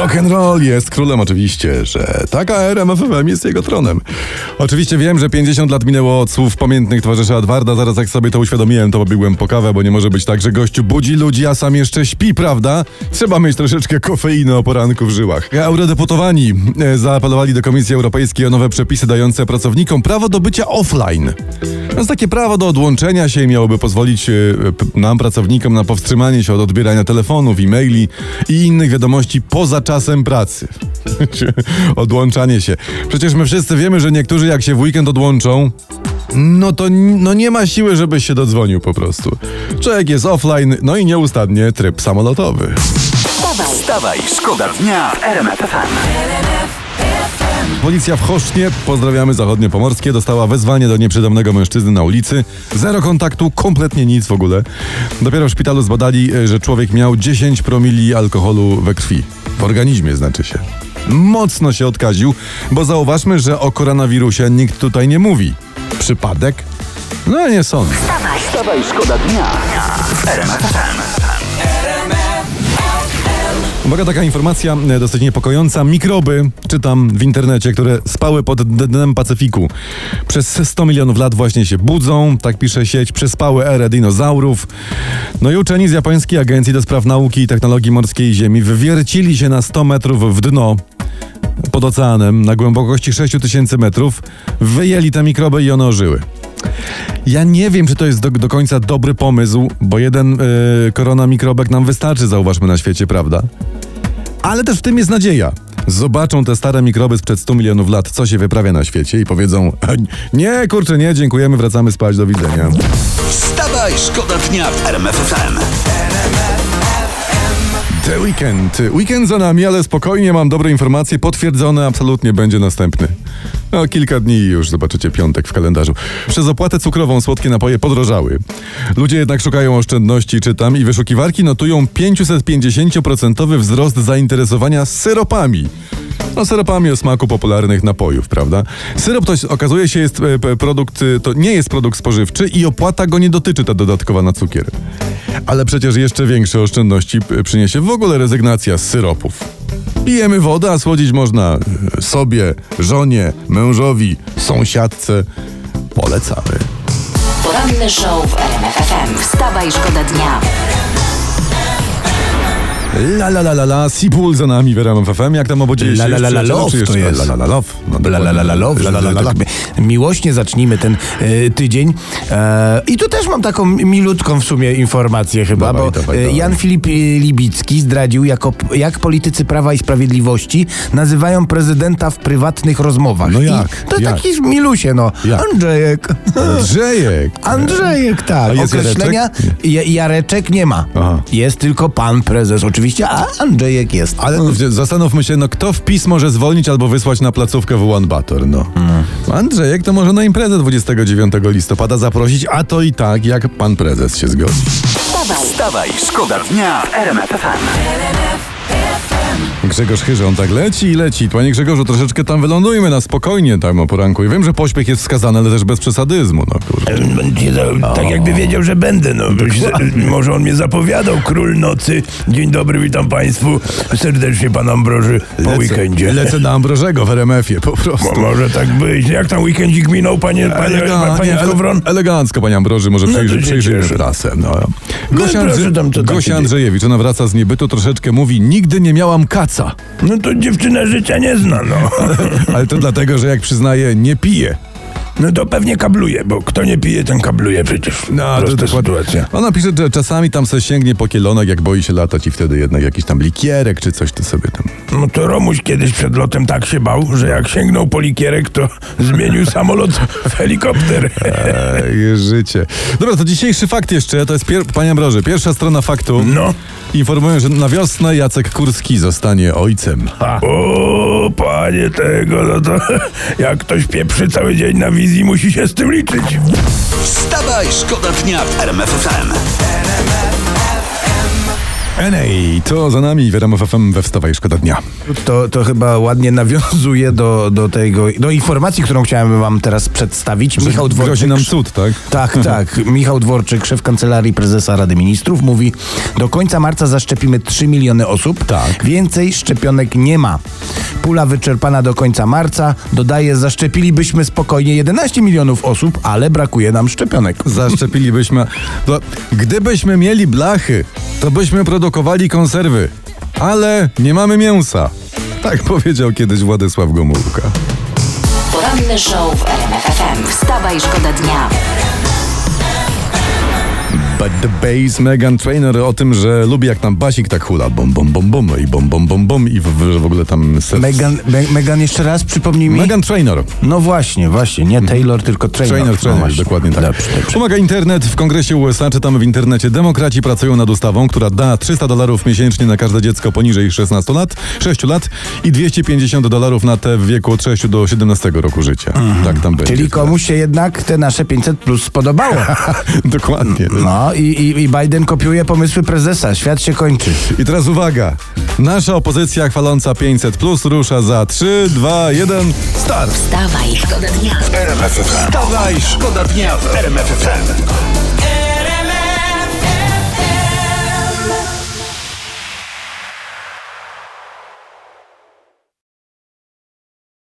Rock and roll jest królem oczywiście, że taka RMF FM jest jego tronem. Oczywiście wiem, że 50 lat minęło od słów pamiętnych towarzysza Edwarda, zaraz jak sobie to uświadomiłem, to pobiegłem po kawę, bo nie może być tak, że gościu budzi ludzi, a sam jeszcze śpi, prawda? Trzeba mieć troszeczkę kofeiny o poranku w żyłach. Eurodeputowani e, zaapelowali do Komisji Europejskiej o nowe przepisy dające pracownikom prawo do bycia offline. Jest takie prawo do odłączenia się miałoby pozwolić e, nam, pracownikom, na powstrzymanie się od odbierania telefonów, e-maili i innych wiadomości poza czasem pracy. Odłączanie się. Przecież my wszyscy wiemy, że niektórzy jak się w weekend odłączą, no to no nie ma siły, żebyś się dodzwonił po prostu. Człowiek jest offline, no i nieustannie tryb samolotowy. Wstawaj, Wstawaj, szkoda dnia w. Policja w Choszcznie, pozdrawiamy zachodnie pomorskie, dostała wezwanie do nieprzytomnego mężczyzny na ulicy. Zero kontaktu, kompletnie nic w ogóle. Dopiero w szpitalu zbadali, e, że człowiek miał 10 promili alkoholu we krwi. W organizmie znaczy się. Mocno się odkaził, bo zauważmy, że o koronawirusie nikt tutaj nie mówi. Przypadek? No nie sądzę. Wstawaj, szkoda dnia FM. Uwaga, taka informacja e, dosyć niepokojąca. Mikroby, czytam w internecie, które spały pod dnem Pacyfiku. Przez 100 milionów lat właśnie się budzą, tak pisze sieć, przespały erę dinozaurów. No i uczeni z japońskiej agencji do spraw nauki i technologii morskiej Ziemi wywiercili się na 100 metrów w dno pod oceanem na głębokości 6000 metrów, wyjęli te mikroby i one ożyły. Ja nie wiem, czy to jest do, do końca dobry pomysł, bo jeden yy, koronamikrobek nam wystarczy, zauważmy na świecie, prawda? Ale też w tym jest nadzieja. Zobaczą te stare mikroby sprzed 100 milionów lat, co się wyprawia na świecie i powiedzą nie, kurczę, nie, dziękujemy, wracamy spać, do widzenia. Wstawaj, szkoda dnia w RMF FM. The weekend. Weekend za nami, ale spokojnie mam dobre informacje, potwierdzone absolutnie będzie następny. No, kilka dni już zobaczycie piątek w kalendarzu. Przez opłatę cukrową słodkie napoje podrożały. Ludzie jednak szukają oszczędności, czytam, i wyszukiwarki notują 550% wzrost zainteresowania syropami. No, syropami o smaku popularnych napojów, prawda? Syrop to okazuje się jest e, produkt, e, to nie jest produkt spożywczy i opłata go nie dotyczy, ta dodatkowa na cukier. Ale przecież jeszcze większe oszczędności p- przyniesie w ogóle rezygnacja z syropów. Pijemy wodę, a słodzić można e, sobie, żonie, mężowi, sąsiadce. Polecamy. poranny show w RMF FM. Wstawaj, szkoda dnia. La la la la la, Sipul za nami w RMF FM. Jak tam obodzieje się? La la la la love to jest. La la la love. No, La la la la love, La la la la. miłośnie zacznijmy ten e, tydzień. E, I tu też mam taką milutką w sumie informację chyba, Dawaj, bo dawaj, e, dawaj. Jan Filip Libicki zdradził, jako, jak politycy Prawa i Sprawiedliwości nazywają prezydenta w prywatnych rozmowach. No I jak? to Jak? taki milusie, no. Jak? Andrzejek. Andrzejek. Andrzejek, tak. Określenia Ja- Jareczek nie ma. Aha. Jest tylko pan prezes oczywiście, a Andrzejek jest. Ale no, zastanówmy się, no kto w PiS może zwolnić albo wysłać na placówkę w One Bator, no. Andrzejek to może na imprezę 29 listopada zaprosić, a to i tak, jak pan prezes się zgodzi. Wstawaj, Wstawaj, szkoda dnia w RMF FM. Grzegorz Chyży, on tak leci i leci. Panie Grzegorzu, troszeczkę tam wylądujmy na spokojnie tam o poranku. I wiem, że pośpiech jest wskazany, ale też bez przesadyzmu, no. Będzie to, tak jakby wiedział, że będę. No. Może on mnie zapowiadał. Król nocy. Dzień dobry, witam Państwu. Serdecznie Pan Ambroży po weekendzie. Lecę na Ambrożego w RMF-ie, po prostu. Mo- Może tak być. Jak tam weekendzik minął, panie, panie, panie nie, Skowron? ele- elegancko, panie Ambroży, może No się przyjrzymy cieszę. trasę. No. No, Gosia, Andrze- Gosia Andrzejewicz, ona wraca z niebytu, troszeczkę mówi, nigdy nie miałam kaca. No to dziewczyna życia nie zna, no. Ale to dlatego, że jak przyznaje, nie pije. No to pewnie kabluje, bo kto nie pije, ten kabluje przecież. No, to dokładnie. sytuacja. Ona pisze, że czasami tam se sięgnie po kielonek, jak boi się latać i wtedy jednak jakiś tam likierek czy coś to sobie tam. No to Romuś kiedyś przed lotem tak się bał, że jak sięgnął po likierek, to zmienił samolot w helikopter. Ej, życie. Dobra, to dzisiejszy fakt jeszcze, to jest, pier... panie Ambroży, pierwsza strona faktu. No. Informują, że na wiosnę Jacek Kurski zostanie ojcem. O, panie tego, no to jak ktoś pieprzy cały dzień na wizji, musi się z tym liczyć. Wstawaj, szkoda dnia w RMF FM. NA, to za nami w RMF FM we Wstawaj Szkoda Dnia. To, to chyba ładnie nawiązuje do, do tego, do informacji, którą chciałem wam teraz przedstawić. Michał Dworczyk. Grozi nam cud, tak? Tak, tak. Michał Dworczyk, szef Kancelarii Prezesa Rady Ministrów, mówi: Do końca marca zaszczepimy 3 miliony osób. Tak. Więcej szczepionek nie ma. Pula wyczerpana do końca marca. Dodaje, zaszczepilibyśmy spokojnie 11 milionów osób, ale brakuje nam szczepionek. Zaszczepilibyśmy. Gdybyśmy mieli blachy, to byśmy produkowali konserwy. Ale nie mamy mięsa. Tak powiedział kiedyś Władysław Gomułka. Poranny show w RMF FM. Wstawaj, szkoda dnia. But the bass Megan Trainer o tym, że lubi jak tam basik tak hula. Bom, bom, bom, bom i bom, bom, bom, bom i w, w, ogóle tam... Ser... Megan, Me- Megan, jeszcze raz przypomnij mi. Megan Trainer. No właśnie, właśnie. Nie Taylor, tylko Trainer. Trainer, no trainer, dokładnie tak. Dobrze, dobrze. Pomaga internet. W kongresie USA czytamy w internecie. Demokraci pracują nad ustawą, która da 300 dolarów miesięcznie na każde dziecko poniżej 16 lat, 6 lat i 250 dolarów na te w wieku od 6 do 17 roku życia. Tak tam będzie. Czyli komuś się jednak te nasze 500 plus spodobało. Dokładnie. No i, i, i Biden kopiuje pomysły prezesa. Świat się kończy. I teraz uwaga. Nasza opozycja chwaląca 500 plus rusza za 3, 2, 1, start. Wstawaj, szkoda dnia. Wstawaj, szkoda dnia w RMF FM.